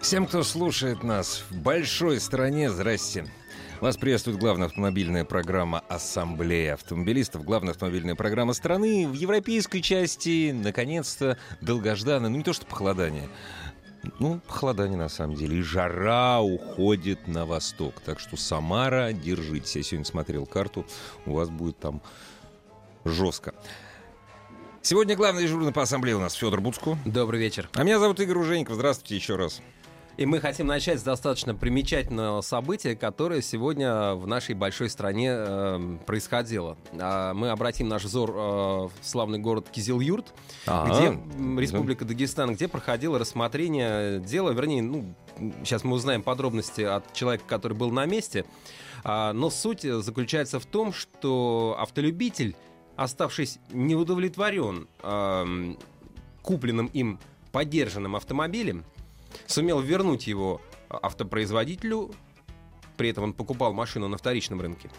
Всем, кто слушает нас в большой стране, здрасте. Вас приветствует главная автомобильная программа «Ассамблея автомобилистов», главная автомобильная программа страны. В европейской части, наконец-то, долгожданное, ну не то что похолодание, ну, похолодание на самом деле. И жара уходит на восток. Так что Самара, держитесь. Я сегодня смотрел карту, у вас будет там жестко. Сегодня главный дежурный по ассамблее у нас Федор Буцку. Добрый вечер. А меня зовут Игорь Ужеников. Здравствуйте еще раз. И мы хотим начать с достаточно примечательного события, которое сегодня в нашей большой стране э, происходило. А мы обратим наш взор э, в славный город Кизил-Юрт, А, где Республика Дагестан, где проходило рассмотрение дела, вернее, ну, сейчас мы узнаем подробности от человека, который был на месте. А, но суть заключается в том, что автолюбитель, оставшись неудовлетворен эм, купленным им подержанным автомобилем, сумел вернуть его автопроизводителю. При этом он покупал машину на вторичном рынке.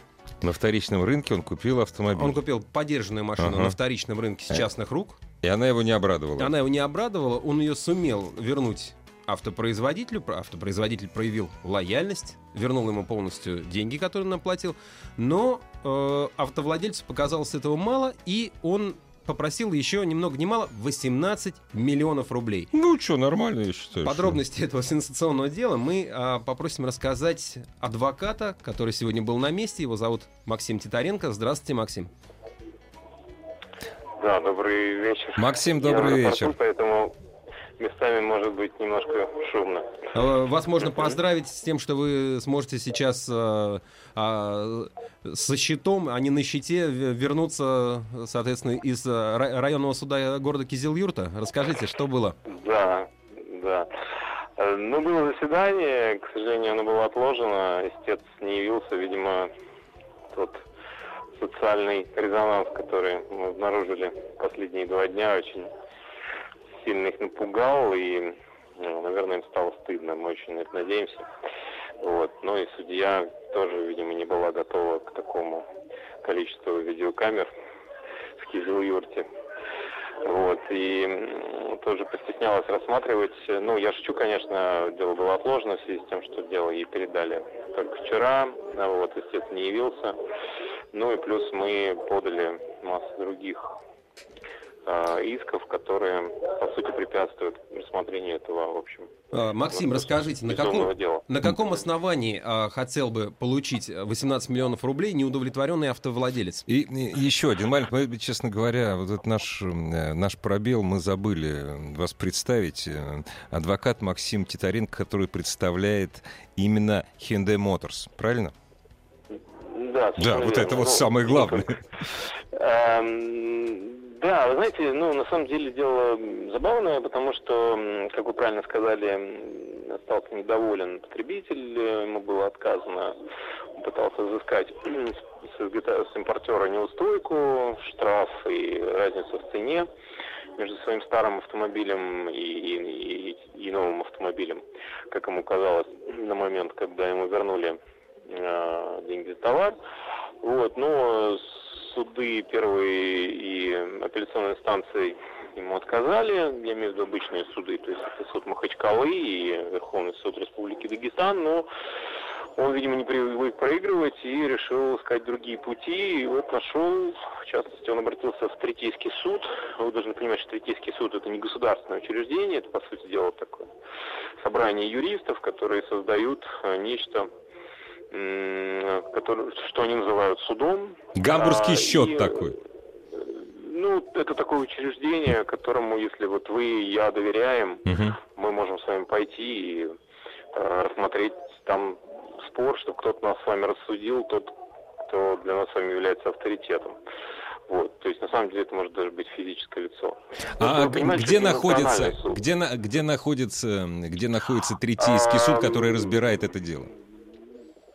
На вторичном рынке он купил автомобиль. Он купил подержанную машину Ага. на вторичном рынке с частных рук. И она его не обрадовала. Она его не обрадовала, он ее сумел вернуть автопроизводителю. Про- Автопроизводитель проявил лояльность, вернул ему полностью деньги, которые он оплатил. Но э, автовладельцу показалось этого мало, и он попросил еще ни много ни мало 18 миллионов рублей. Ну что, нормально, я считаю. Подробности этого сенсационного дела мы а, попросим рассказать адвоката, который сегодня был на месте. Его зовут Максим Титаренко. Здравствуйте, Максим. Да, добрый вечер. Максим, Я добрый аэропорту, вечер. Поэтому местами может быть немножко шумно. Э, Вас можно поздравить с тем, что вы сможете сейчас э, а, со щитом, а не на щите, вернуться, соответственно, из ра- районного суда города Кизил-Юрта. Расскажите, что было? Да, да. Э, Ну, было заседание, к сожалению, оно было отложено. Истец не явился, видимо, тот социальный резонанс, который мы обнаружили последние два дня, очень сильно их напугал, и, ну, наверное, им стало стыдно. Мы очень на это надеемся. Вот. Ну и судья тоже, видимо, не была готова к такому количеству видеокамер в Кизил-Юрте. Вот, и тоже постеснялась рассматривать. Ну, я шучу, конечно, дело было отложено в связи с тем, что дело ей передали только вчера. А Вот, естественно, не явился. Ну и плюс мы подали массу других исков, которые, по сути, препятствуют рассмотрению этого, в общем, Э, Максим, расскажите, на каком, дела. на каком основании э, хотел бы получить 18 миллионов рублей неудовлетворенный автовладелец? И, и еще один маленький, мы, честно говоря, вот этот наш, э, наш пробел мы забыли вас представить. Э, Адвокат Максим Титаренко, который представляет именно Hyundai Motors, правильно? Да, Да, вот верно. это вот Ну, самое главное. Да, вы знаете, ну, на самом деле дело забавное, потому что, как вы правильно сказали, остался недоволен потребитель, э, ему было отказано, он пытался взыскать с, с импортера неустойку, штраф и разницу в цене между своим старым автомобилем и, и- и- и новым автомобилем, как ему казалось на момент, когда ему вернули э, деньги за товар. Вот, но суды первой и апелляционной инстанции ему отказали, я имею в виду обычные суды, то есть это суд Махачкалы и Верховный суд Республики Дагестан, но он, видимо, не привык проигрывать и решил искать другие пути, и вот нашел, в частности, он обратился в Третейский суд. Вы должны понимать, что Третейский суд это не государственное учреждение, это, по сути дела, такое собрание юристов, которые создают э, нечто, м, которое, что они называют судом. Гамбургский А, счет и, такой. э, Ну, это такое учреждение, которому, если вот вы и я доверяем, Мгм. мы можем с вами пойти и э, рассмотреть там спор, чтобы кто-то нас с вами рассудил, тот, кто для нас с вами является авторитетом. Вот, то есть на самом деле это может даже быть физическое лицо. А где находится, где, на, где находится, где находится Третейский суд, который разбирает это дело?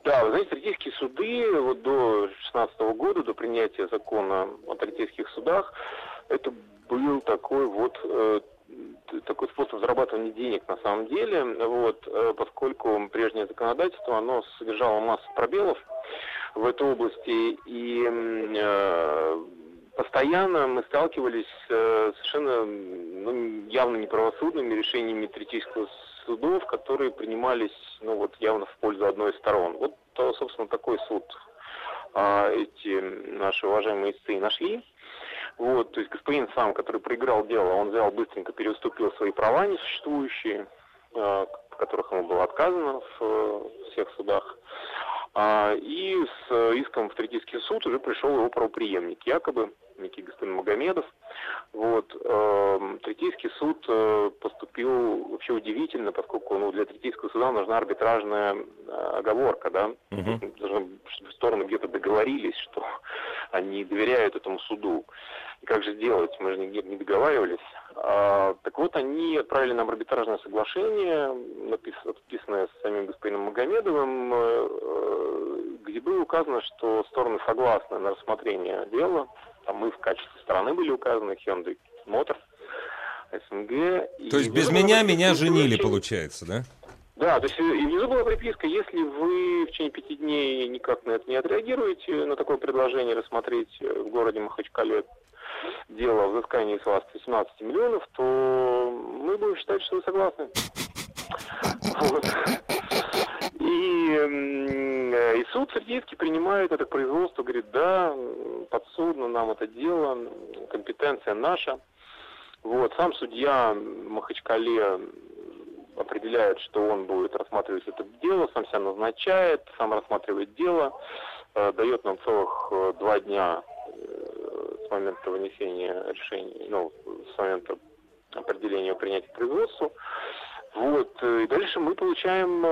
Да, вы знаете, третейские суды вот до 16 года, до принятия закона о третейских судах, это был такой вот э, такой способ зарабатывания денег на самом деле, вот, э, поскольку прежнее законодательство, оно содержало массу пробелов в этой области, и э, постоянно мы сталкивались с э, совершенно ну, явно неправосудными решениями третейского судов, которые принимались ну, вот, явно в пользу одной из сторон. Вот, собственно, такой суд а, эти наши уважаемые истцы нашли. Вот, то есть господин сам, который проиграл дело, он взял быстренько переуступил свои права несуществующие, э, в которых ему было отказано в э, всех судах. А, и с иском в Третийский суд уже пришел его правоприемник, якобы некий господин Магомедов. Вот. Э, Третийский суд э, поступил вообще удивительно, поскольку ну, для Третийского суда нужна арбитражная э, оговорка, да? Угу. Должны, стороны где-то договорились, что они доверяют этому суду. И как же делать? Мы же нигде не договаривались. А, так вот, они отправили нам арбитражное соглашение, написанное, подписанное с самим господином Магомедовым, э, э, где было указано, что стороны согласны на рассмотрение дела. Там мы в качестве стороны были указаны, Hyundai Motors, СНГ. То есть без меня меня женили, получается, да? Да, то есть и внизу была приписка, если вы в течение пяти дней никак на это не отреагируете, на такое предложение рассмотреть в городе Махачкале дело о взыскании с вас 18 миллионов, то мы будем считать, что вы согласны. И, и суд Сергеевский принимает это производство, говорит, да, подсудно нам это дело, компетенция наша. Вот, сам судья Махачкале определяет, что он будет рассматривать это дело, сам себя назначает, сам рассматривает дело, э, дает нам целых э, два дня с момента вынесения решения, ну, с момента определения принятия производству. Вот. И дальше мы получаем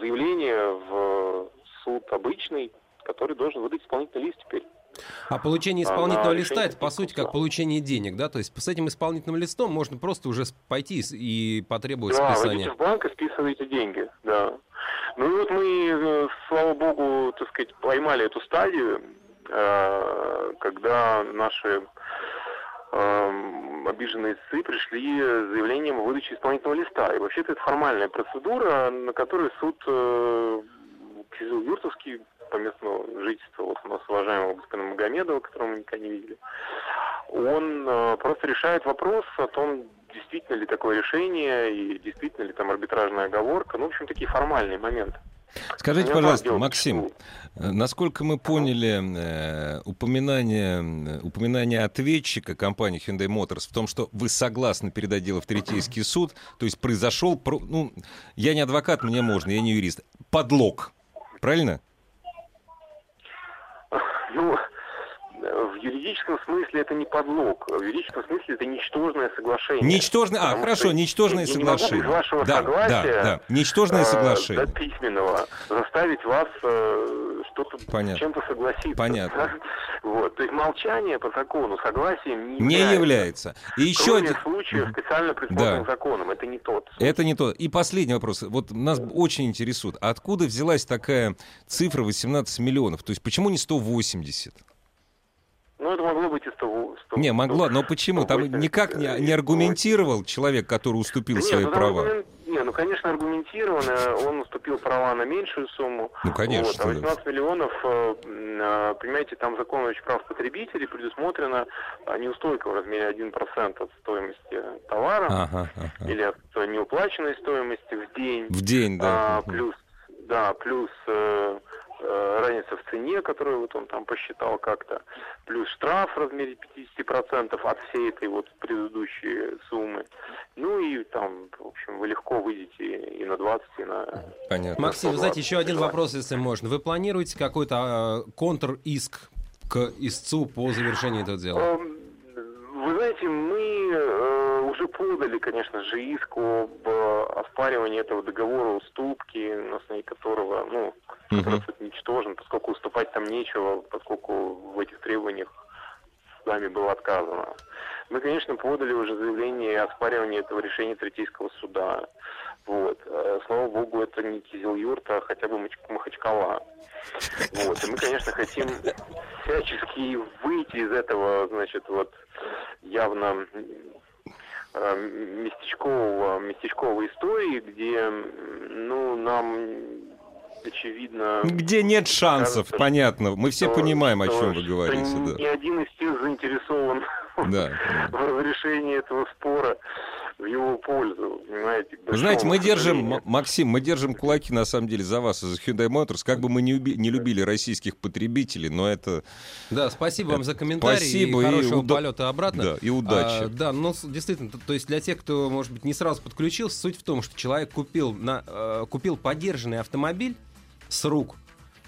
заявление в суд обычный, который должен выдать исполнительный лист теперь. А получение исполнительного листа это по сути как получение денег, да? То есть с этим исполнительным листом можно просто уже пойти и потребовать да, списания. Да, в банк и списываете деньги, да. Ну и вот мы, э, слава богу, так сказать, поймали эту стадию, э, когда наши эм, обиженные ССы пришли с заявлением о выдаче исполнительного листа. И вообще-то это формальная процедура, на которую суд э, Кизил-Юртовский по местному жительству, вот у нас уважаемого господина Магомедова, которого мы никогда не видели, он э, просто решает вопрос о том, действительно ли такое решение и действительно ли там арбитражная оговорка. Ну, в общем, такие формальные моменты. Скажите, пожалуйста, Максим, э, насколько мы поняли э, упоминание, упоминание ответчика компании Hyundai Motors в том, что вы согласны передать дело в Третейский суд, то есть произошел, ну, я не адвокат, мне можно, я не юрист, подлог, правильно? Ну, в юридическом смысле это не подлог. В юридическом смысле это ничтожное соглашение. Ничтожное, а, хорошо, ничтожное я соглашение. Не могу без вашего да, согласия, да, да. Ничтожное соглашение. Э, письменного, заставить вас э, что-то чем-то согласиться. Понятно. Вот. То есть молчание по закону согласием не, не является. И еще один случай специально предусмотренным да. законом. Это не тот. Это не тот. И последний вопрос. Вот нас очень интересует. Откуда взялась такая цифра 18 миллионов? То есть почему не 180? Ну, это могло быть и 100. 100 не, могло, но почему? Там никак не, не аргументировал человек, который уступил да свои нет, ну, права. Аргумент... Не, ну, конечно, аргументированно. Он уступил права на меньшую сумму. Ну, конечно. Вот, а 18 да. миллионов, э, э, понимаете, там закон о прав потребителей предусмотрено неустойка в размере 1% от стоимости товара ага, ага. или от неуплаченной стоимости в день. В день, да. А, плюс, да, плюс Э, разница в цене, которую вот он там посчитал как-то, плюс штраф в размере 50% от всей этой вот предыдущей суммы. Ну и там, в общем, вы легко выйдете и на 20, и на... Понятно. Максим, вы знаете, еще один вопрос, если можно. Вы планируете какой-то э, контр-иск к истцу по завершению этого дела? Эм, вы знаете, мы э, подали, конечно же, иск об э, оспаривании этого договора уступки, на основе которого, ну, который Мгм. суд уничтожен, поскольку уступать там нечего, поскольку в этих требованиях нами было отказано. Мы, конечно, подали уже заявление о оспаривании этого решения Третейского суда. Вот. Э, Слава богу, это не Кизил-Юрт, а хотя бы Махачкала. Вот. И мы, конечно, хотим всячески выйти из этого, значит, вот явно местечкового, местечковой истории, где, ну, нам очевидно... Где нет шансов, кажется, понятно. Мы все что- понимаем, о что- чем вы что говорите, ни да. один из тех заинтересован Да. в разрешении этого спора в его пользу, понимаете? Вы знаете, мы держим, Максим, мы держим кулаки на самом деле за вас и за Hyundai Motors, как бы мы не, уби- не любили российских потребителей, но это Да, спасибо вам за комментарий Спасибо и и хорошего уда- полета обратно. да, и удачи. А, да, но с- действительно, то, то есть для тех, кто, может быть, не сразу подключился, суть в том, что человек купил, на, э, купил подержанный автомобиль с рук,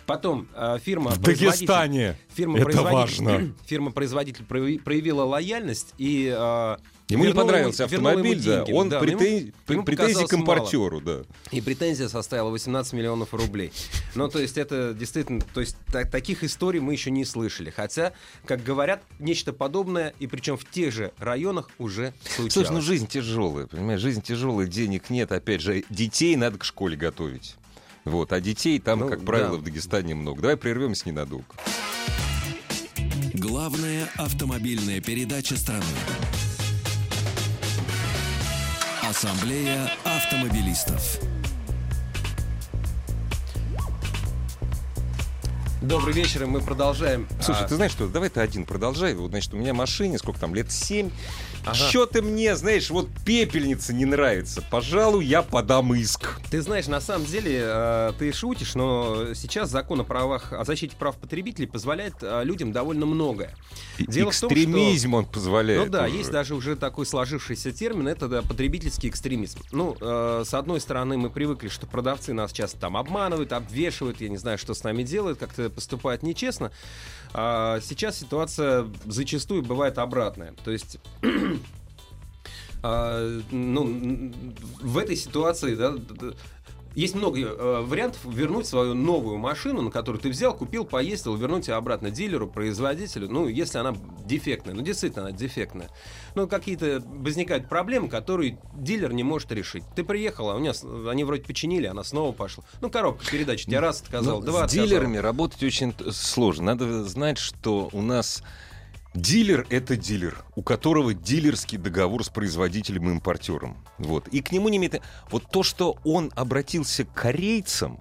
потом э, фирма в Дагестане. Фирма Это производитель, важно. Фирма-производитель прояви- проявила лояльность и э, Ему не вернула понравился вернула ему автомобиль, да. деньги. Он Да, претен- ему- пр- ему претензии к показалось мало. импортеру, да. И претензия составила 18 миллионов рублей. Ну, то есть это действительно, то есть та- таких историй мы еще не слышали. Хотя, как говорят, нечто подобное, и причем в тех же районах уже случалось. Слушай, ну жизнь тяжелая, понимаешь, жизнь тяжелая, денег нет, опять же, детей надо к школе готовить. Вот, а детей там, Ну, как правило, да. в Дагестане много. Давай прервемся ненадолго. Главная автомобильная передача страны. Ассамблея автомобилистов. Добрый вечер, и мы продолжаем. Слушай, А, ты знаешь что, давай ты один продолжай. Вот, значит, у меня машине, сколько там, лет семь. Ага. Что ты мне, знаешь, вот пепельница не нравится. Пожалуй, я подам иск. Ты знаешь, на самом деле, э, ты шутишь, но сейчас закон о правах, о защите прав потребителей позволяет э, людям довольно многое. Дело в том, что- Экстремизм он позволяет. Ну да, уже. есть даже уже такой сложившийся термин, это да, потребительский экстремизм. Ну, э, с одной стороны, мы привыкли, что продавцы нас часто там обманывают, обвешивают, я не знаю, что с нами делают, как-то поступают нечестно. А сейчас ситуация зачастую бывает обратная. То есть... а, ну, в этой ситуации, да, есть много э, вариантов вернуть свою новую машину, на которую ты взял, купил, поездил, вернуть ее обратно дилеру, производителю, ну, если она дефектная. Ну, действительно, она дефектная. Ну, какие-то возникают проблемы, которые дилер не может решить. Ты приехал, а у меня они вроде починили, она снова пошла. Ну, коробка передач тебе раз отказал, Ну, два с отказал. дилерами работать очень сложно. Надо знать, что у нас дилер — это дилер, у которого дилерский договор с производителем и импортером. Вот. И к нему не имеет... Вот то, что он обратился к корейцам,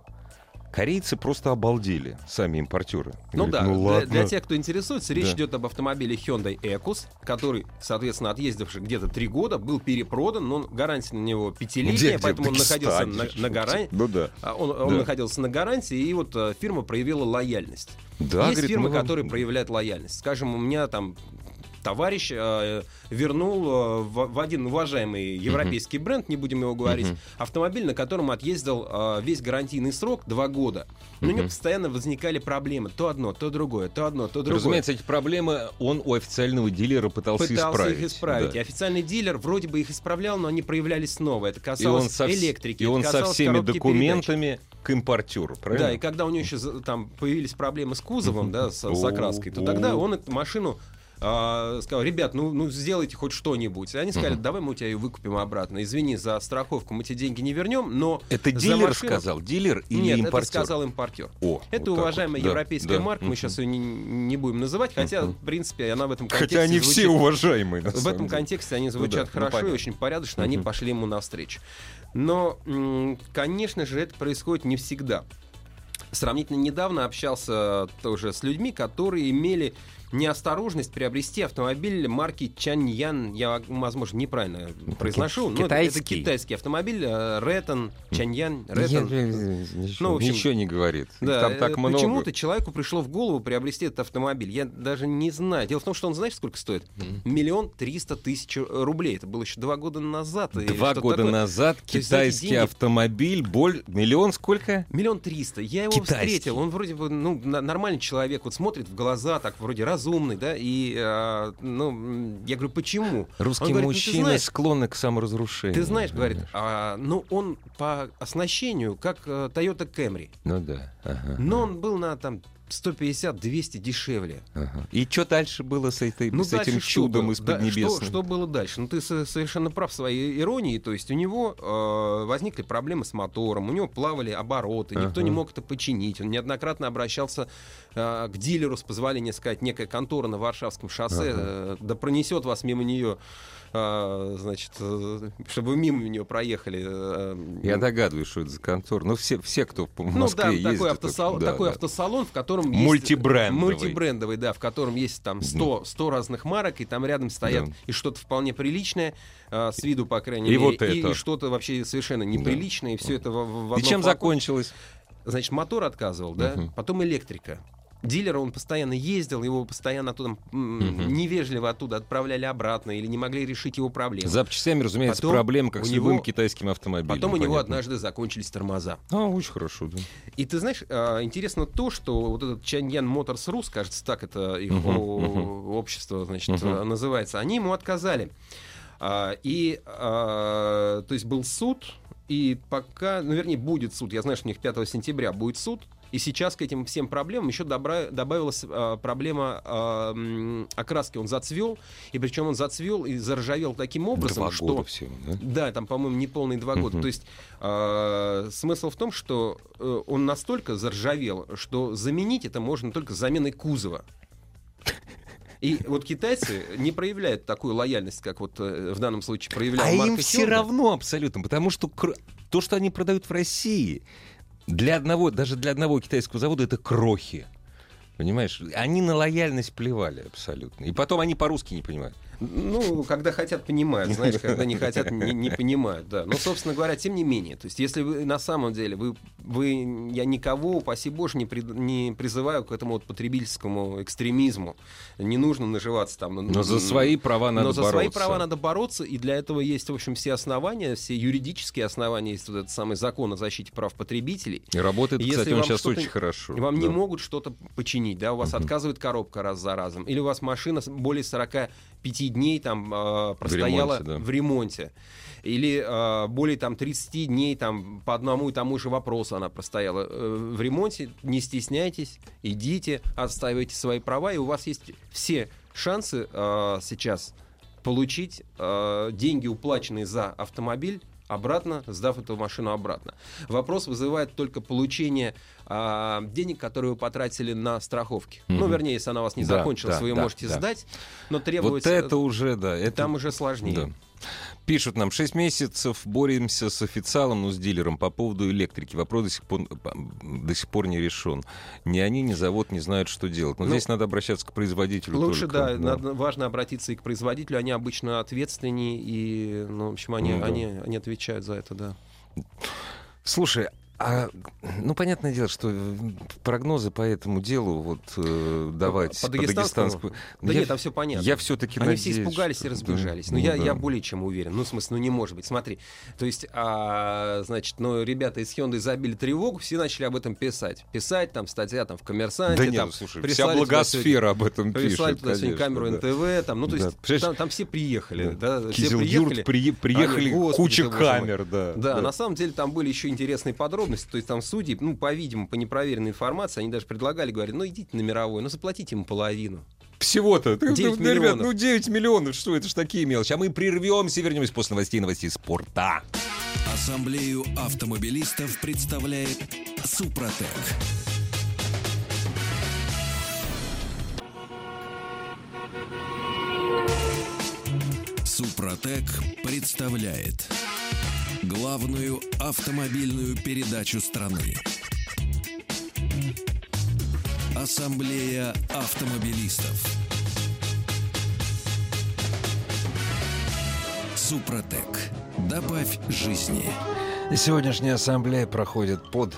корейцы просто обалдели, сами импортеры. Ну Говорят, да, ну для, ладно. для тех, кто интересуется, речь Да. идет об автомобиле Hyundai Ecus, который, соответственно, отъездивший где-то три года, был перепродан, но гарантия на него пятилетняя, Где, где? поэтому он находился на, на гарантии. Ну да. А Он, он Да. находился на гарантии, и вот э, фирма проявила лояльность. Да, Есть говорит, фирмы, мы вам- которые проявляют лояльность. Скажем, у меня там товарищ э, вернул э, в, в один уважаемый европейский бренд, не будем его говорить, Мгм. автомобиль, на котором отъездил э, весь гарантийный срок два года. Но у него постоянно возникали проблемы. То одно, то другое, то одно, то другое. Разумеется, эти проблемы он у официального дилера пытался, Пытался исправить. их исправить. да. И официальный дилер вроде бы их исправлял, но они проявлялись снова. Это И касалось он со, электрики, и он со всеми коробки передач. документами к импортеру, правильно? Да, и когда у него еще там появились проблемы с кузовом, да, с, с окраской, то тогда он эту машину а, сказал, ребят, ну, ну сделайте хоть что-нибудь. И они сказали, давай мы у тебя ее выкупим обратно. Извини за страховку, мы тебе деньги не вернем, но Это дилер машину- сказал, дилер или Нет, импортер? это сказал импортер. О, Это вот уважаемая вот. Да, европейская да. марка, мы Мгм. сейчас ее не, не будем называть, хотя, в принципе, она в этом контексте Хотя они звучит- все уважаемые, в этом деле. контексте они Ну звучат да, ну хорошо и понятно. очень порядочно, они пошли ему навстречу. Но, конечно же, это происходит не всегда. Сравнительно недавно общался тоже с людьми, которые имели неосторожность приобрести автомобиль марки Чаньян. Я, возможно, неправильно произношу. но это- Это, китайский. автомобиль. э, Ретон, Чаньян, Ретон. я- ничего, Ну, в общем, ничего не говорит. Да, там так э, много. почему-то человеку пришло в голову приобрести этот автомобиль. Я даже не знаю. Дело в том, что он, знаешь, сколько стоит? Миллион триста тысяч рублей. Это было еще два года назад. Два года такое. назад То китайский деньги- автомобиль, боль... миллион сколько? Миллион триста. Я его Китайский. встретил. Он вроде бы ну, нормальный человек. Вот смотрит в глаза, так вроде разумный, да, и, э, ну, я говорю, почему? Русские Он говорит, «Ну, мужчины знаешь, склонны к саморазрушению. Ты знаешь, говорит, а, ну, он по оснащению, как э, Toyota Camry, Ну да. ага, но он был на, там, 150-200 дешевле. ага. И что дальше было с, этой, Ну, с этим чудом из Да, Поднебесной? что, что было дальше? Ну, ты со- совершенно прав в своей иронии. То есть у него э, возникли проблемы с мотором, у него плавали обороты, никто Ага. не мог это починить. Он неоднократно обращался э, к дилеру с позволения сказать, некая контора на Варшавском шоссе, Ага. э, да пронесет вас мимо нее, значит, э, чтобы мимо нее проехали. э, Я догадываюсь, что это за контор. Ну, все, все кто в ну Москве да, ездит... такой, это- автосал- да, такой да. автосалон, в котором есть... Мультибрендовый. Мультибрендовый, да, в котором есть там 100, 100 разных марок, и там рядом стоят Да. и что-то вполне приличное, а, с виду, по крайней И мере, вот и, это. и что-то вообще совершенно неприличное, и все это в, в И чем флаконе. закончилось? Значит, мотор отказывал, да, Мгм. потом электрика. Дилера он постоянно ездил, его постоянно оттуда Мгм. невежливо оттуда отправляли обратно или не могли решить его проблемы. С запчастями, разумеется, Потом проблема, как с него- любым китайским автомобилем. Потом у него понятно. однажды закончились тормоза. А, очень хорошо, да. И ты знаешь, а, интересно то, что вот этот Чаньян Моторс Рус, кажется, так это их о- мгм. общество, значит, а, называется, они ему отказали. А, И, то есть, был суд, и пока, ну, вернее, будет суд. Я знаю, что у них 5 сентября будет суд. И сейчас к этим всем проблемам еще добра- добавилась а, проблема м, окраски. Он зацвел, и причем он зацвел и заржавел таким образом, Два что... года всего, да? Да, там, по-моему, не полные два года. То есть э, смысл в том, что э, он настолько заржавел, что заменить это можно только заменой кузова. И вот китайцы не проявляют такую лояльность, как вот э, в данном случае проявлял А Марко им все равно абсолютно, потому что то, что они продают в России, для одного, даже для одного китайского завода это крохи. Понимаешь? Они на лояльность плевали абсолютно. И потом они по-русски не понимают. Ну, когда хотят, понимают, знаешь, когда не хотят, не, не понимают, да. Но, собственно говоря, тем не менее, то есть, если вы на самом деле, вы, вы я никого, упаси боже, не, при, не призываю к этому вот потребительскому экстремизму. Не нужно наживаться там. Но, но за свои права надо бороться. Но за бороться. свои права надо бороться, и для этого есть, в общем, все основания, все юридические основания, есть вот этот самый закон о защите прав потребителей. И работает, если кстати, он сейчас очень хорошо. Вам да. не могут что-то починить, да, у вас угу. отказывает коробка раз за разом, или у вас машина более 40 пяти дней там э, простояла в ремонте, да. в ремонте. Или э, более там 30 дней там по одному и тому же вопросу она простояла э, в ремонте. Не стесняйтесь, идите, отстаивайте свои права, и у вас есть все шансы э, сейчас получить э, деньги, уплаченные за автомобиль, обратно, сдав эту машину обратно. Вопрос вызывает только получение а, денег, которые вы потратили на страховки. Ну, Мгм. вернее, если она у вас не Да, закончилась, да, вы ее да, можете да. сдать, но Вот требуется... это уже, да. Это... Там уже сложнее. Да. Пишут нам, 6 месяцев боремся с официалом, ну, с дилером по поводу электрики. Вопрос до сих пор, до сих пор не решен. Ни они, ни завод не знают, что делать. Но Ну, здесь надо обращаться к производителю Лучше, только, да, надо- важно обратиться и к производителю. Они обычно ответственнее, и, ну, в общем, они, Ну да. они, они отвечают за это, да. Слушай, а, ну, понятное дело, что прогнозы по этому делу вот э, давать по дагестанскому? Да я, нет, там все понятно. Я все-таки Они надеюсь... все испугались что- и разбежались. да, Но я, ну я да. более чем уверен. Ну, в смысле, ну не может быть. Смотри. То есть, а, значит, ну, ребята из Hyundai забили тревогу, все начали об этом писать. Писать, там, статья там в коммерсанте. Да нет, там, ну, слушай, вся благосфера об этом сегодня- Прислали пишет, туда сегодня конечно, камеру да. НТВ, там, ну, то Да. есть, Представляешь, там, там все приехали, да, все Кизилюрт приехали. при- приехали, господи, куча камер, да. Да, на самом деле там были еще интересные подробности. То есть там судьи, ну, по-видимому, по непроверенной информации, они даже предлагали, говорили, ну, идите на мировой, ну, заплатите ему половину. Всего-то. Ты- 9 ну, ребят, миллионов. ну 9 миллионов, что это ж такие мелочи. А мы прервемся и вернемся после новостей новостей спорта. Ассамблею автомобилистов представляет Супротек. Супротек представляет главную автомобильную передачу страны. Ассамблея автомобилистов. Супротек. Добавь жизни. Сегодняшняя ассамблея проходит под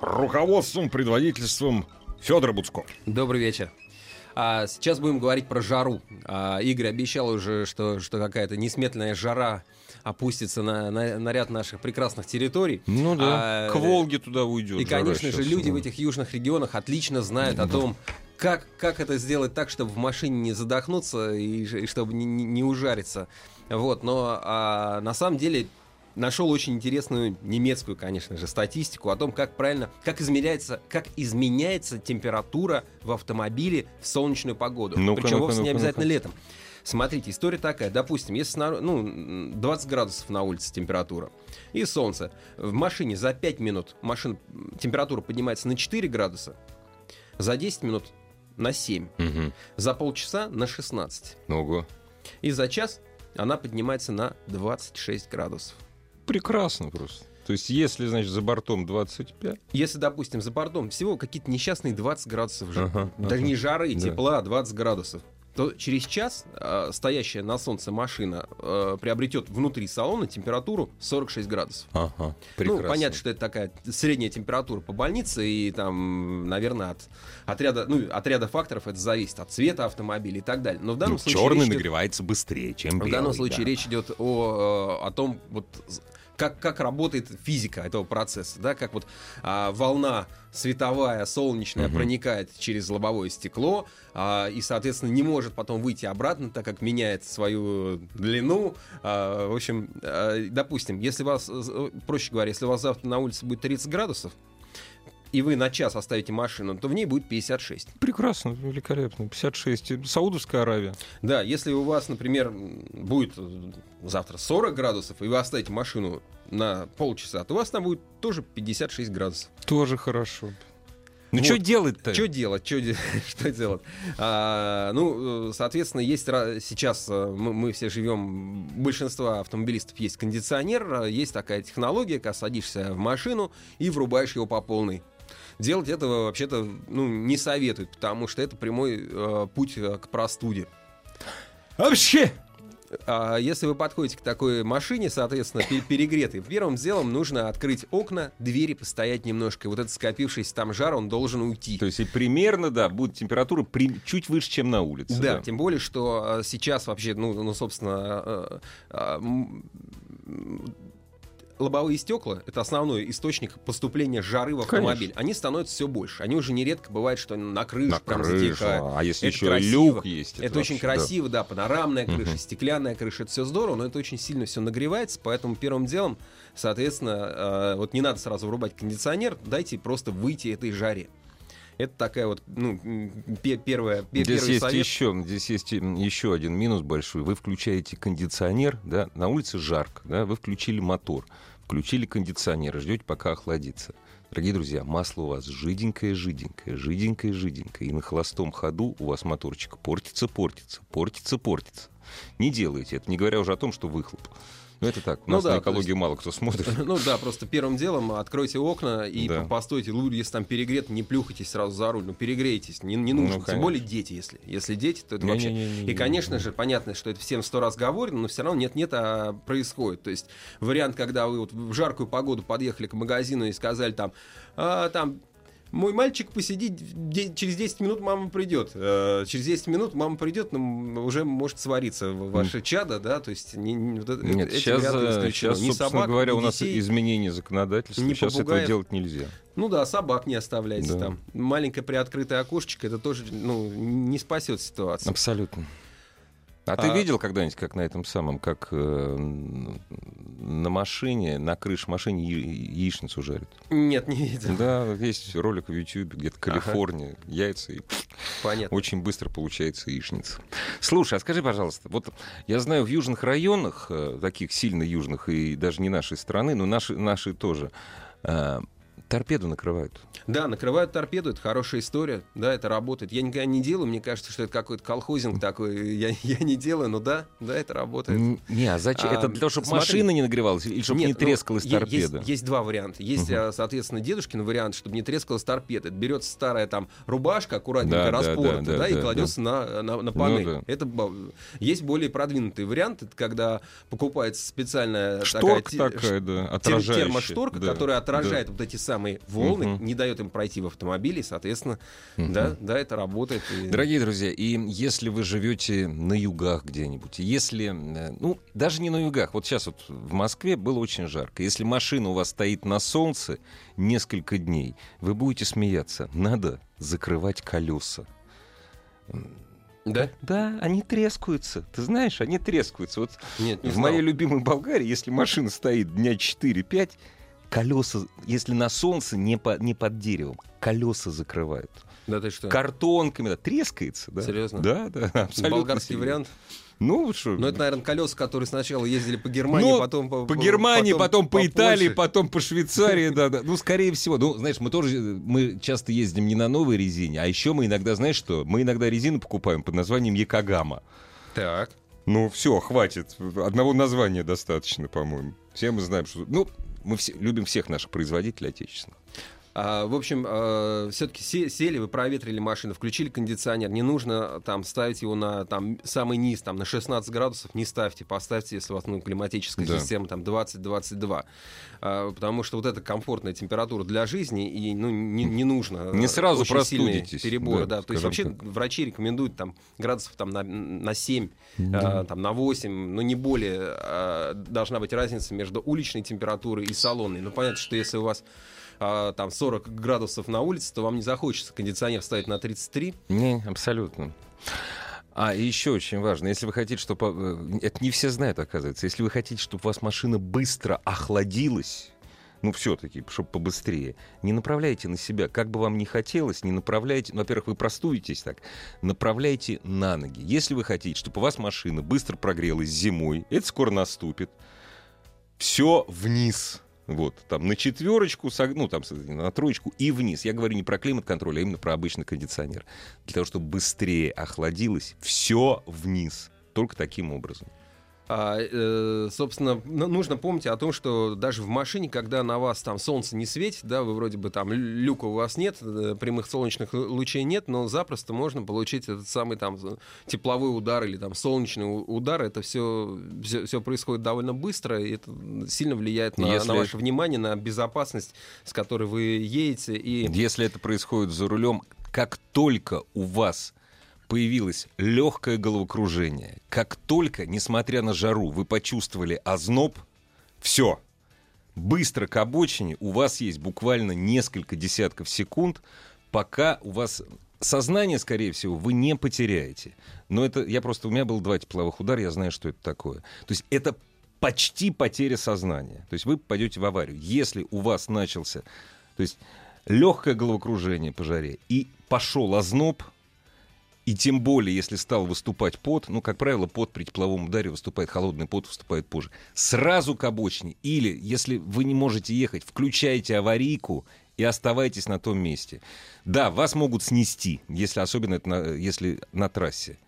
руководством, предводительством Федора Буцко. Добрый вечер. А сейчас будем говорить про жару. А, Игорь обещал уже, что, что какая-то несметная жара опустится на, на, на ряд наших прекрасных территорий. Ну да, А, к Волге туда уйдет. И, конечно же, люди в этих южных регионах отлично знают о том, как, как это сделать так, чтобы в машине не задохнуться и, и чтобы не, не, не ужариться. Вот, но а, на самом деле нашел очень интересную немецкую, конечно же, статистику о том, как правильно, как измеряется, как изменяется температура в автомобиле в солнечную погоду. Ну-ка, Причем ну-ка, вовсе не ну-ка, обязательно ну-ка. летом. Смотрите, история такая. Допустим, если снаружи, ну, 20 градусов на улице температура и солнце. В машине за 5 минут машина, температура поднимается на 4 градуса, за 10 минут на 7, Мгм. за полчаса на 16. Ого. И за час она поднимается на 26 градусов. Прекрасно просто. То есть, если, значит, за бортом 25, Если, допустим, за бортом всего какие-то несчастные 20 градусов Ага, даже ага. не жары, Да. тепла, а 20 градусов, то через час э, стоящая на солнце машина э, приобретет внутри салона температуру 46 градусов. ага, прекрасно. Ну, понятно, что это такая средняя температура по больнице, и там, наверное, от, от, ряда, ну, от ряда факторов это зависит, от цвета автомобиля и так далее. Но в данном случае черный идет- нагревается быстрее, чем в белый. данном случае да. речь идет о, э, о том, вот, как, как работает физика этого процесса, да, как вот а, волна световая, солнечная Мгм. проникает через лобовое стекло а, и, соответственно, не может потом выйти обратно, так как меняет свою длину. А, в общем, а, допустим, если вас, э, проще говоря, если у вас завтра на улице будет 30 градусов, и вы на час оставите машину, то в ней будет 56. Прекрасно, великолепно. 56. Саудовская Аравия. Да, если у вас, например, будет завтра 40 градусов, и вы оставите машину на полчаса, то у вас там будет тоже 56 градусов. Тоже хорошо. Ну, Вот. что делать-то? Что делать? Де- что делать? А, ну, э, соответственно, есть сейчас э, мы, мы все живем, большинство автомобилистов есть кондиционер, э, есть такая технология, когда садишься в машину и врубаешь его по полной. Делать этого вообще-то ну, не советуют, потому что это прямой э, путь э, к простуде. Вообще! А если вы подходите к такой машине, соответственно, пе- перегретой, первым делом нужно открыть окна, двери постоять немножко. И вот этот скопившийся там жар, он должен уйти. То есть и примерно, да, будет температура при- чуть выше, чем на улице. Да, тем более, что э, сейчас вообще, ну, ну собственно, э, лобовые стекла это основной источник поступления жары в автомобиль. Они становятся все больше. Они уже нередко бывает, что на крышу На прям крышу. затекают. А если Это еще красиво. люк есть? Это, очень вообще, да. красиво, да. панорамная крыша, Мгм. стеклянная крыша, это все здорово, но это очень сильно все нагревается, поэтому первым делом, соответственно, э, вот не надо сразу врубать кондиционер, дайте просто выйти этой жаре. Это такая вот, ну, первая, пе- Здесь первый есть совет. еще, здесь есть еще один минус большой. Вы включаете кондиционер, да, на улице жарко, да, вы включили мотор, включили кондиционер, ждете, пока охладится. Дорогие друзья, масло у вас жиденькое, жиденькое, жиденькое, жиденькое. И на холостом ходу у вас моторчик портится, портится, портится, портится. Не делайте это, не говоря уже о том, что выхлоп. Ну, это так. У Ну нас да, на экологию есть- мало кто смотрит. Ну да, просто первым делом откройте окна и Да. по- постойте. Лучше, если там перегрет, не плюхайтесь сразу за руль, ну перегрейтесь, не, не нужно. Ну, Тем более дети, если. Если дети, то это вообще... Не-не-не-не-не. И, конечно же, понятно, что это всем сто раз говорено, но все равно нет-нет, а происходит. То есть вариант, когда вы вот в жаркую погоду подъехали к магазину и сказали там, «А, там мой мальчик посидит, через 10 минут мама придет. Э, через 10 минут мама придет, но уже может свариться ваше чадо, да, то есть не, не- вот Нет, сейчас, сейчас Ни собственно собак, говоря, у нас изменение законодательства. ни сейчас этого попугаев. делать нельзя. Ну да, собак не оставляйте Да. там. Маленькое приоткрытое окошечко, это тоже ну, не спасет ситуацию. Абсолютно. А, ты А- видел когда-нибудь, как на этом самом, как э, на машине, на крыше машины яичницу жарят? Нет, не видел. Да, есть ролик в YouTube, где-то Ага. Калифорния, яйца, и Понятно. очень быстро получается яичница. Слушай, а скажи, пожалуйста, вот я знаю, в южных районах, э, таких сильно южных, и даже не нашей страны, но наши, наши тоже, э, торпеду накрывают. Да, накрывают торпеду, это хорошая история, да, это работает. Я никогда не делаю, мне кажется, что это какой-то колхозинг такой, я, я не делаю, но да, да, это работает. Не, а зачем? А, Это для того, чтобы смотри. машина не нагревалась, или чтобы не Нет, ну, трескалась е- торпеда? Есть, есть два варианта. Есть, а, соответственно, дедушкин вариант, чтобы не трескалась торпеда. Это берется старая там рубашка, аккуратненько Да, да, распорота, да, да, да, и да, кладется на, на, на панель. да. Это есть более продвинутый вариант, это когда покупается специальная Шторка такая, такая, да, отражающая. термошторка, Да, которая отражает да. вот эти самые волны, Мгм. не дает им пройти в автомобиле, и, соответственно, Мгм. да, да, это работает. и- Дорогие друзья, и если вы живете на югах где-нибудь, если, э, ну, даже не на югах, вот сейчас вот в Москве было очень жарко, если машина у вас стоит на солнце несколько дней, вы будете смеяться, надо закрывать колеса. Да? Да, они трескаются. Ты знаешь, они трескаются. Вот Нет, не в знал. моей любимой Болгарии, если машина стоит дня 4-5, колеса, если на солнце, не, по- не под деревом, колеса закрывают. Да ты что? Картонками, да, трескается, да. Серьезно? Да, да, абсолютно. Болгарский серьезно. вариант? Ну, что? Ну, это, наверное, колеса, которые сначала ездили по Германии, Ну, потом по, по Германии, потом, по, Италии, Польше. потом по Швейцарии, да, да. Ну, скорее всего. Ну, знаешь, мы тоже, мы часто ездим не на новой резине, а еще мы иногда, знаешь что, мы иногда резину покупаем под названием Якогама. Так. Ну, все, хватит. Одного названия достаточно, по-моему. Все мы знаем, что... Ну, мы все, любим всех наших производителей отечественных. А, в общем, все-таки сели, вы проветрили машину, включили кондиционер. Не нужно там ставить его на там, самый низ, там, на 16 градусов. Не ставьте, поставьте, если у вас ну, климатическая Да. система там 20-22. А, потому что вот это комфортная температура для жизни, и ну, не, не нужно. Не э, сразу очень простудитесь, Переборы, да, да. То есть вообще врачи рекомендуют там градусов там, на, на 7, а, там, на 8, но не более а, должна быть разница между уличной температурой и салонной. Ну, понятно, что если у вас а, там 40 градусов на улице, то вам не захочется кондиционер ставить на 33. Не, абсолютно. А еще очень важно, если вы хотите, чтобы... Это не все знают, оказывается. Если вы хотите, чтобы у вас машина быстро охладилась, ну, все-таки, чтобы побыстрее, не направляйте на себя. Как бы вам ни хотелось, не направляйте... Ну, во-первых, вы простудитесь так. Направляйте на ноги. Если вы хотите, чтобы у вас машина быстро прогрелась зимой, это скоро наступит, все вниз. Вот, там на четверочку, ну, там, на троечку и вниз. Я говорю не про климат-контроль, а именно про обычный кондиционер. Для того, чтобы быстрее охладилось, все вниз. Только таким образом. А, э, собственно, ну, нужно помнить о том, что даже в машине, когда на вас там солнце не светит, да, вы вроде бы там лю- люка у вас нет, э, прямых солнечных лу- лучей нет, но запросто можно получить этот самый там тепловой удар или там солнечный удар. Это все, все, происходит довольно быстро, и это сильно влияет на, Если на ваше внимание, на безопасность, с которой вы едете. И Если это происходит за рулем, как только у вас появилось легкое головокружение, как только, несмотря на жару, вы почувствовали озноб, все. Быстро к обочине, у вас есть буквально несколько десятков секунд, пока у вас сознание, скорее всего, вы не потеряете. Но это, я просто, у меня было два тепловых удара, я знаю, что это такое. То есть это почти потеря сознания. То есть вы пойдете в аварию. Если у вас начался, то есть легкое головокружение по жаре и пошел озноб, и тем более, если стал выступать пот, ну, как правило, пот при тепловом ударе выступает, холодный пот выступает позже. Сразу к обочине. Или, если вы не можете ехать, включайте аварийку и оставайтесь на том месте. Да, вас могут снести, если, особенно это на, если на трассе.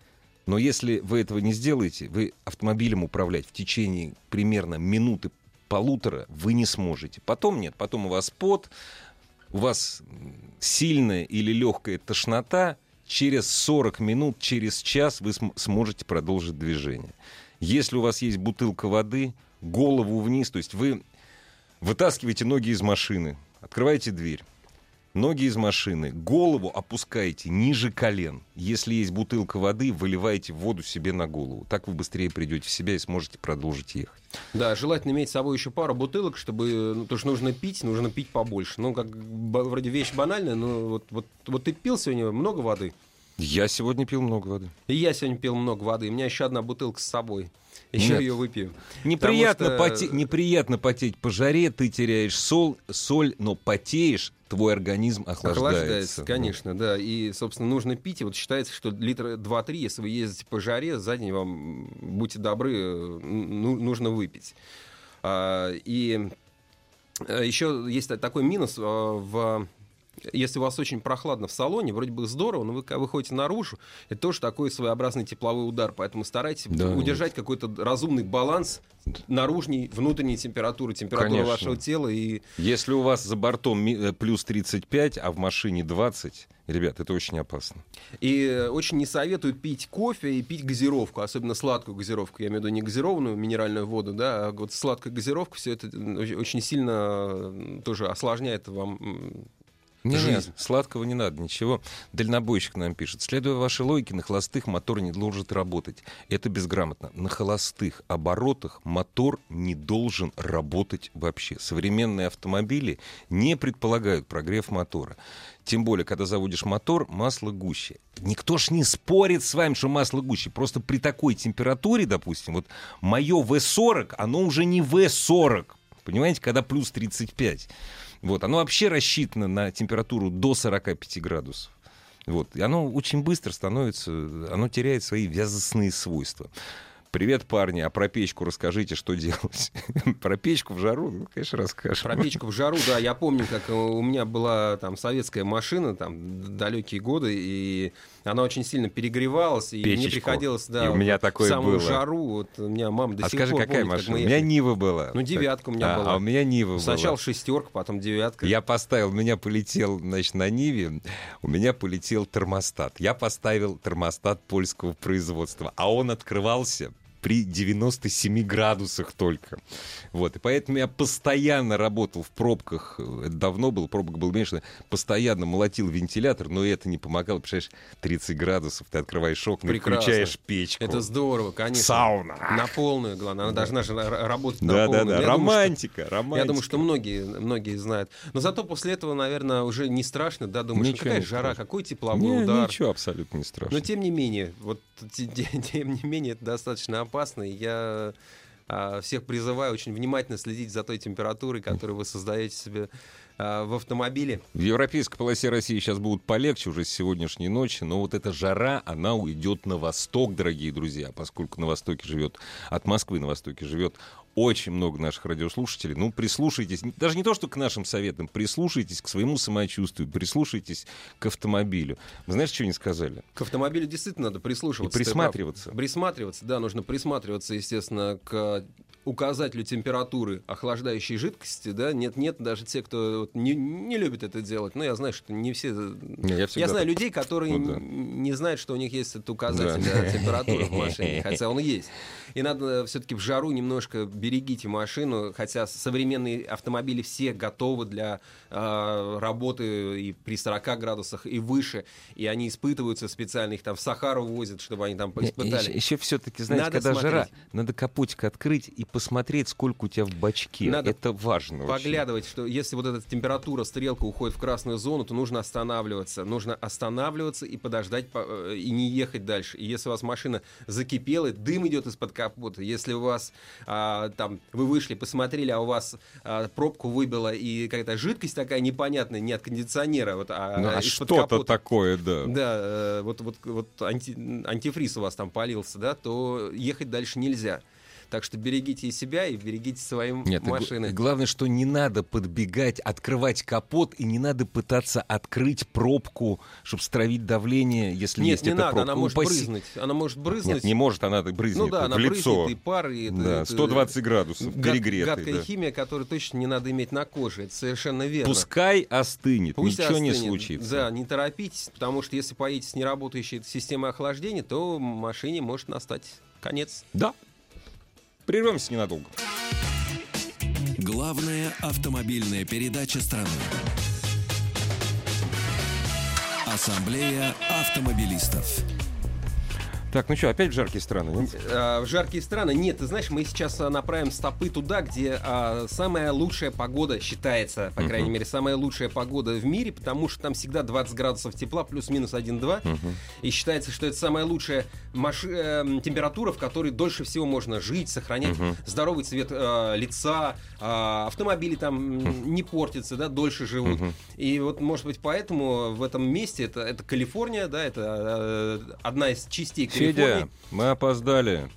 Но если вы этого не сделаете, вы автомобилем управлять в течение примерно минуты полутора вы не сможете. Потом нет, потом у вас пот, у вас сильная или легкая тошнота, через 40 минут, через час вы см- сможете продолжить движение. Если у вас есть бутылка воды, голову вниз, то есть вы вытаскиваете ноги из машины, открываете дверь, ноги из машины, голову опускаете ниже колен. Если есть бутылка воды, выливаете воду себе на голову. Так вы быстрее придете в себя и сможете продолжить ехать. Да, желательно иметь с собой еще пару бутылок, чтобы, ну, потому что нужно пить, нужно пить побольше. Ну, как вроде вещь банальная, но вот, вот, вот ты пил сегодня много воды, Я сегодня пил много воды. и я сегодня пил много воды, у меня еще одна бутылка с собой. Еще Нет. ее выпью. Неприятно, что- поте- неприятно потеть по жаре, ты теряешь сол, соль, но потеешь, твой организм охлаждается. Охлаждается, конечно, да. И, собственно, нужно пить. И вот считается, что литра 2-3, если вы ездите по жаре, за день вам, будьте добры, ну, нужно выпить. А, И э, еще есть та- такой минус э, в если у вас очень прохладно в салоне, вроде бы здорово, но вы выходите наружу, это тоже такой своеобразный тепловой удар. Поэтому старайтесь Да, удержать какой-то разумный баланс наружней, внутренней температуры, температуры Конечно. вашего тела и Если у вас за бортом э, плюс 35, а в машине 20, ребят, это очень опасно. И э, очень не советуют пить кофе и пить газировку, особенно сладкую газировку. Я имею в виду не газированную минеральную воду, да, а вот сладкая газировка, все это очень сильно э, тоже осложняет вам Не, жизнь. нет, сладкого не надо, ничего. Дальнобойщик нам пишет. Следуя вашей логике, на холостых мотор не должен работать. Это безграмотно. На холостых оборотах мотор не должен работать вообще. Современные автомобили не предполагают прогрев мотора. Тем более, когда заводишь мотор, масло гуще. Никто ж не спорит с вами, что масло гуще. Просто при такой температуре, допустим, вот мое V40, оно уже не V40. Понимаете, когда плюс 35. Вот, оно вообще рассчитано на температуру до 45 градусов. Вот, и оно очень быстро становится, оно теряет свои вязостные свойства. Привет, парни, а про печку расскажите, что делать? Про печку в жару, ну, конечно, расскажем. Про печку в жару, да, я помню, как у меня была там советская машина, там, далекие годы, и она очень сильно перегревалась, и мне Печечку. приходилось, да, И у меня в такое самую было. жару, вот у меня мама до А сих скажи, пор какая помнит, как машина? мы У меня. Нива была. Ну, девятка у меня А, была. А у меня Нива Сначала была. шестерка, потом девятка. Я поставил, у меня полетел, значит, на Ниве, у меня полетел термостат. Я поставил термостат польского производства, а он открывался при 97 градусах только. Вот, и поэтому я постоянно работал в пробках, это давно было, пробок было меньше, постоянно молотил вентилятор, но это не помогало, представляешь, 30 градусов, ты открываешь окна, Прекрасно. включаешь печку. Это здорово, конечно. Сауна. На полную, главное. Она должна же ра- работать на Да, да, полную. да, Я думаю, что- романтика, романтика. Я думаю, что многие, многие знают. Но зато после этого, наверное, уже не страшно, да, думаешь, ну Ничего какая жара, страшно. какой тепловой Не, удар. ничего абсолютно не страшно. Но тем не менее, вот те- те- тем не менее, это достаточно опасно. И я а, всех призываю очень внимательно следить за той температурой, которую вы создаете себе а, в автомобиле. В европейской полосе России сейчас будут полегче уже с сегодняшней ночи, но вот эта жара, она уйдет на восток, дорогие друзья, поскольку на востоке живет, от Москвы на востоке живет очень много наших радиослушателей. Ну, прислушайтесь, даже не то, что к нашим советам, прислушайтесь к своему самочувствию, прислушайтесь к автомобилю. Вы знаешь, что они сказали? К автомобилю действительно надо прислушиваться. И присматриваться. Присматриваться, да, нужно присматриваться, естественно, к указателю температуры охлаждающей жидкости, да, нет-нет, даже те, кто вот не, не любит это делать, ну, я знаю, что не все... Не, я Я знаю людей, которые Ну да. не знают, что у них есть этот указатель Да. да, температуры в машине, хотя он есть. И надо все-таки в жару немножко берегите машину, хотя современные автомобили все готовы для э, работы и при 40 градусах и выше, и они испытываются специально, их там в Сахару возят, чтобы они там испытали. Еще, все-таки, знаете, Надо когда жара, смотреть. надо капотик открыть и посмотреть, сколько у тебя в бачке. Надо Это важно. очень. Поглядывать, что если вот эта температура, стрелка уходит в красную зону, то нужно останавливаться. Нужно останавливаться и подождать, по- э, и не ехать дальше. И если у вас машина закипела, дым идет из-под капота, если у вас а, там, вы вышли, посмотрели, а у вас а, пробку выбило, и какая-то жидкость такая непонятная, не от кондиционера, вот, а, Ну, а что-то такое, да. Да, э, вот, вот, вот анти- антифриз у вас там полился, да, то ехать дальше нельзя. Так что берегите и себя, и берегите свои Нет, и машины. и главное, что не надо подбегать, открывать капот, и не надо пытаться открыть пробку, чтобы стравить давление, если Нет, есть не эта надо, пробка. она может Упаси- брызнуть. Она может брызнуть. Нет, не может, она брызнет ну да, она в лицо. брызнет, и пар, и да, это 120 градусов, гад- перегретый. гадкая да. химия, которую точно не надо иметь на коже. Это совершенно верно. Пускай остынет, Пусть ничего не остынет. случится. Да, не торопитесь, потому что если поедете с неработающей системой охлаждения, то машине может настать конец. Да. Прервемся ненадолго. Главная автомобильная передача страны. Ассамблея автомобилистов. Так, ну что, опять в жаркие страны? нет? А, в жаркие страны нет, ты знаешь, мы сейчас а, направим стопы туда, где а, самая лучшая погода считается, по крайней мере, самая лучшая погода в мире, потому что там всегда 20 градусов тепла, плюс-минус 1-2, и считается, что это самая лучшая маши- эм, температура, в которой дольше всего можно жить, сохранять здоровый цвет э, лица, а, автомобили там м, не портятся, да, дольше живут. И вот, может быть, поэтому в этом месте, это, это Калифорния, да, это э, одна из частей Федя, мы опоздали.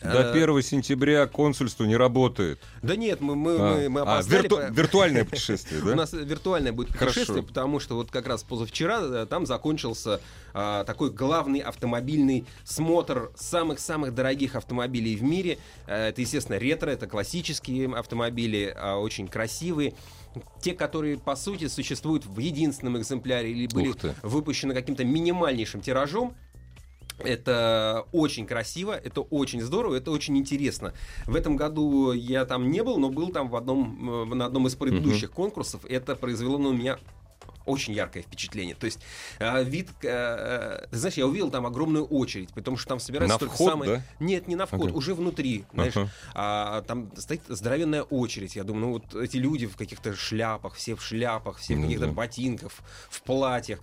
До Э, 1 сентября консульство не работает. Да нет, мы, мы, А, мы, мы а, опоздали. вирту- по- Виртуальное путешествие, У да? нас виртуальное будет Хорошо. путешествие, потому что вот как раз позавчера э, там закончился а, такой главный автомобильный смотр самых-самых дорогих автомобилей в мире. Э, Это, естественно, ретро, это классические автомобили, а, очень красивые. Те, которые, по сути, существуют в единственном экземпляре или были выпущены каким-то минимальнейшим тиражом, это очень красиво, это очень здорово, это очень интересно. В этом году я там не был, но был там в одном, э, на одном из предыдущих конкурсов. Это произвело на меня очень яркое впечатление. То есть э, вид, э, э, знаешь, я увидел там огромную очередь, потому что там собираются На только вход, самые... да? Нет, не на вход, Ага. уже внутри, знаешь. Ага. А, там стоит здоровенная очередь. Я думаю, ну вот эти люди в каких-то шляпах, все в шляпах, все в Ну каких-то ботинках, в платьях.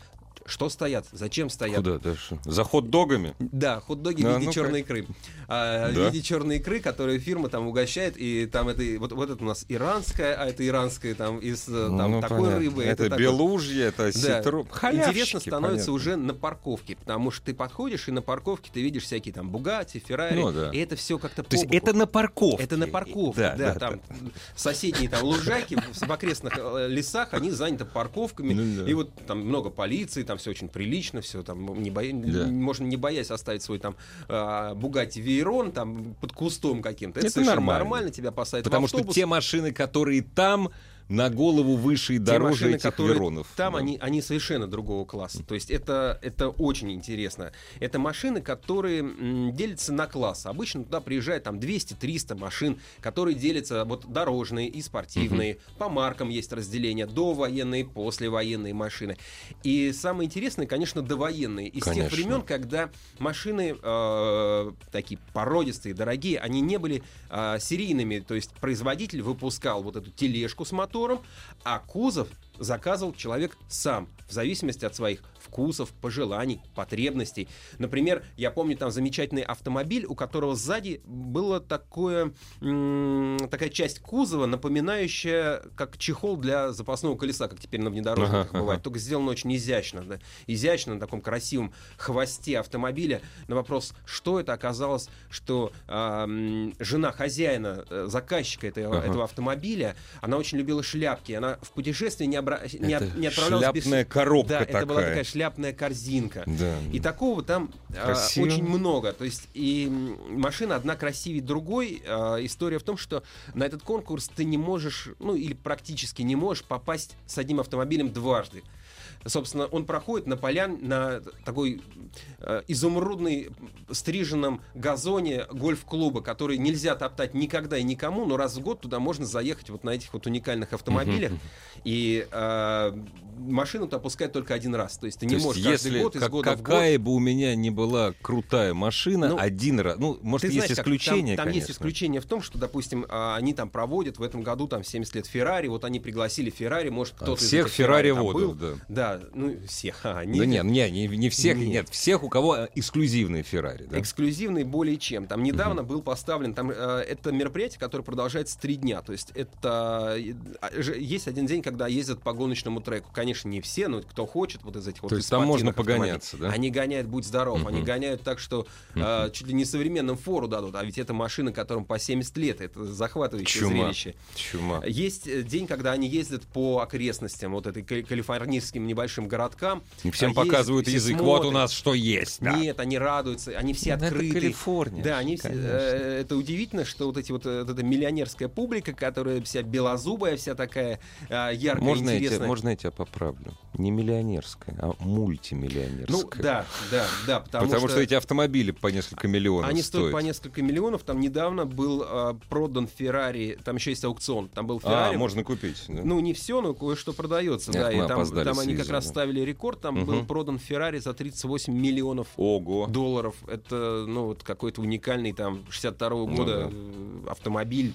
Что стоят? Зачем стоят? Куда дальше? За хот-догами? Да, хот-доги Да, в виде ну-ка. черной икры. А, Да. В виде черной икры, которую фирма там угощает, и там это вот, вот это у нас иранская, а это иранская там из э, там Ну, такой понятно. рыбы. Это, такой. белужье, это Да. ситро... Интересно становится понятно. уже на парковке, потому что ты подходишь, и на парковке ты видишь всякие там Бугати, Феррари, Ну да. и это все как-то То есть это на парковке? Это на парковке, Да, да, да, там соседние там лужайки в в окрестных э, лесах, они заняты парковками, Ну да. и вот там много полиции, там все очень прилично, все там не боя- Да. можно не боясь оставить свой там Бугати Вейрон там под кустом каким-то. Это, Это нормально. нормально, тебя посадят Потому что те машины, которые там, на голову выше и дороже машины, этих которые Веронов. Там Да. они, они совершенно другого класса. То есть это, это очень интересно. Это машины, которые делятся на классы. Обычно туда приезжает там 200-300 машин, которые делятся вот дорожные и спортивные. По маркам есть разделение. Довоенные, послевоенные машины. И самое интересное, конечно, довоенные. Из Конечно. тех времен, когда машины э, такие породистые, дорогие, они не были э, серийными. То есть производитель выпускал вот эту тележку с мотором, а кузов заказывал человек сам, в зависимости от своих вкусов, пожеланий, потребностей. Например, я помню там замечательный автомобиль, у которого сзади было такое, такая часть кузова, напоминающая как чехол для запасного колеса, как теперь на внедорожниках Ага, бывает. ага. Только сделано очень изящно. да. Изящно на таком красивом хвосте автомобиля. На вопрос, что это оказалось, что м, жена хозяина, э, заказчика этого, Ага. этого автомобиля, она очень любила шляпки. Она в путешествии не, обра- не, от- не отправлялась без коробка Да, это была такая. Шляпная корзинка. Да. И такого там а, Красиво. очень много. То есть и машина одна красивее другой. А, история в том, что на этот конкурс ты не можешь, ну или практически не можешь попасть с одним автомобилем дважды. Собственно, он проходит на полян, на такой э, изумрудный стриженном газоне гольф-клуба, который нельзя топтать никогда и никому, но раз в год туда можно заехать вот на этих вот уникальных автомобилях. И э, машину ты опускают только один раз. То есть ты То не есть, можешь каждый если год из как- года в год какая бы у меня ни была крутая машина, Ну, один раз, ну, может, есть знаешь, как исключения, там, там есть конечно. исключение в том, что, допустим, а, они там проводят в этом году там 70 лет Феррари, вот они пригласили Феррари, может кто-то из А, Всех этих Феррари Феррари-водов, был. да. Да, ну всех. а, не- Да нет, не, не, не всех, Нет. нет, всех, у кого э, эксклюзивные Феррари, да? Эксклюзивный более чем. Там недавно был поставлен, там э, это мероприятие, которое продолжается три дня. То есть это э, а, есть один день, когда ездят по гоночному треку. Конечно, не все, но кто хочет вот из этих вот То есть там можно погоняться, да? Они гоняют, будь здоров, они Мгм. гоняют так, что э, чуть ли не современным фору дадут. А ведь это машина, которым по 70 лет. Это захватывающее Чума. зрелище. Чума. Есть э, день, когда они ездят по окрестностям, вот этой кали- калифорнийским небольшим городкам. И всем А ездят, показывают все язык. Вот у смотрят. нас что есть. да. Нет, они радуются, они все Ну, это открыты. Калифорния Да, они все, э, это удивительно, что вот эти вот э, вот эта миллионерская публика, которая вся белозубая, вся такая э, яркая, Можно я, тебя, интересная. можно я тебя поправлю? Не миллионерская, а мультимиллионерская. Ну да, да, да, потому, Потому, что... эти автомобили по несколько миллионов Они стоят. стоят по несколько миллионов. Там недавно был э, продан Феррари, там еще есть аукцион, там был А, Феррари. можно купить. да? Ну, не все, но кое-что продается. Эх, да, и там, там они как раз ставили рекорд. Там Мгм. был продан Феррари за 38 миллионов Ого. долларов. Это, ну, вот какой-то уникальный там 62 Ну года да. э, автомобиль.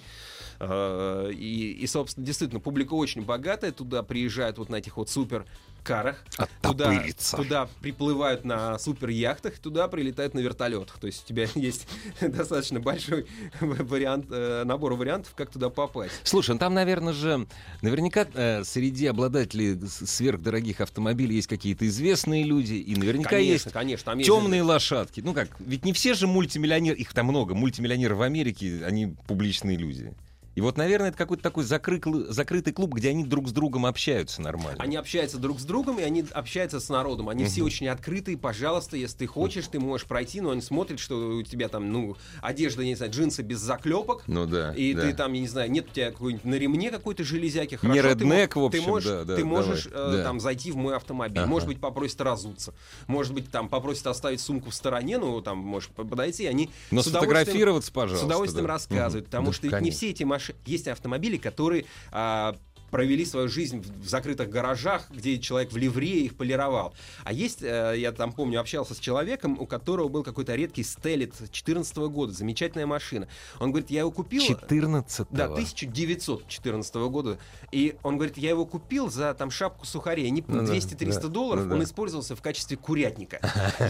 Э, И, и, собственно, действительно, публика очень богатая. Туда приезжают вот на этих вот супер карах. Туда, туда приплывают на супер яхтах, туда прилетают на вертолетах. То есть у тебя есть достаточно большой вариант, э, набор вариантов, как туда попасть. Слушай, ну там, наверное же, наверняка э, среди обладателей сверхдорогих автомобилей есть какие-то известные люди, и наверняка конечно, есть конечно. Там есть темные лошадки. Ну как, ведь не все же мультимиллионеры, их там много, мультимиллионеры в Америке, они публичные люди. И вот, наверное, это какой-то такой закры- закрытый клуб, где они друг с другом общаются нормально. Они общаются друг с другом, и они общаются с народом. Они все очень открытые. Пожалуйста, если ты хочешь, ты можешь пройти, но они смотрят, что у тебя там, ну, одежда, не знаю, джинсы без заклепок. Ну да. И да. ты там, я не знаю, нет у тебя какой-нибудь на ремне какой-то железяки. Не Хорошо, ты реднек, в общем, ты можешь, да, да, ты можешь давай, э, да. там зайти в мой автомобиль. Ага. Может быть, попросит разуться. Может быть, там попросит оставить сумку в стороне, ну, там, можешь по- подойти, они Но с удовольствием- сформироваться, пожалуйста. с удовольствием да. рассказывают, Мгм. потому Да, что ведь не конечно. все эти машины... Есть автомобили, которые а, провели свою жизнь в закрытых гаражах, где человек в ливрее их полировал. А есть, э, я там помню, общался с человеком, у которого был какой-то редкий стелет 14 года, замечательная машина. Он говорит, я его купил... 14 Да, 1914 года. И он говорит, я его купил за там шапку сухарей. Не Ну да, 200-300 да, долларов, ну он да. использовался в качестве курятника.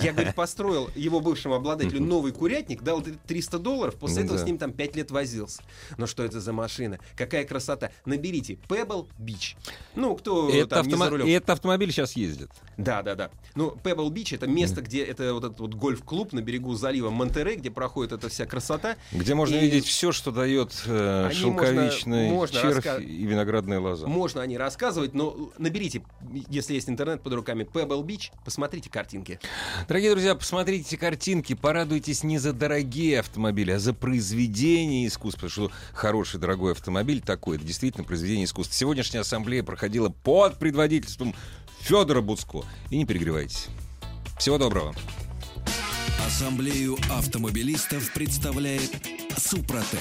Я, говорит, построил его бывшему обладателю новый курятник, дал 300 долларов, после Ну этого с ним там 5 лет возился. Ну что это за машина? Какая красота. Наберите Pebble Beach. Ну, кто Это там не за рулем. И этот автомобиль сейчас ездит. Да, да, да. Ну, Pebble Beach это место, где это вот этот вот гольф-клуб на берегу залива Монтерей, где проходит эта вся красота. Где можно И- видеть все, что дает э, Они шелковичный можно- можно червь раска- и виноградная лоза. Можно о ней рассказывать, но наберите, если есть интернет под руками, Pebble Beach, посмотрите картинки. Дорогие друзья, посмотрите картинки, порадуйтесь не за дорогие автомобили, а за произведение искусства. Потому что хороший, дорогой автомобиль такой, это действительно произведение искусства. Сегодняшняя ассамблея проходила под предводительством Федора Буцко. И не перегревайтесь. Всего доброго. Ассамблею автомобилистов представляет Супротек.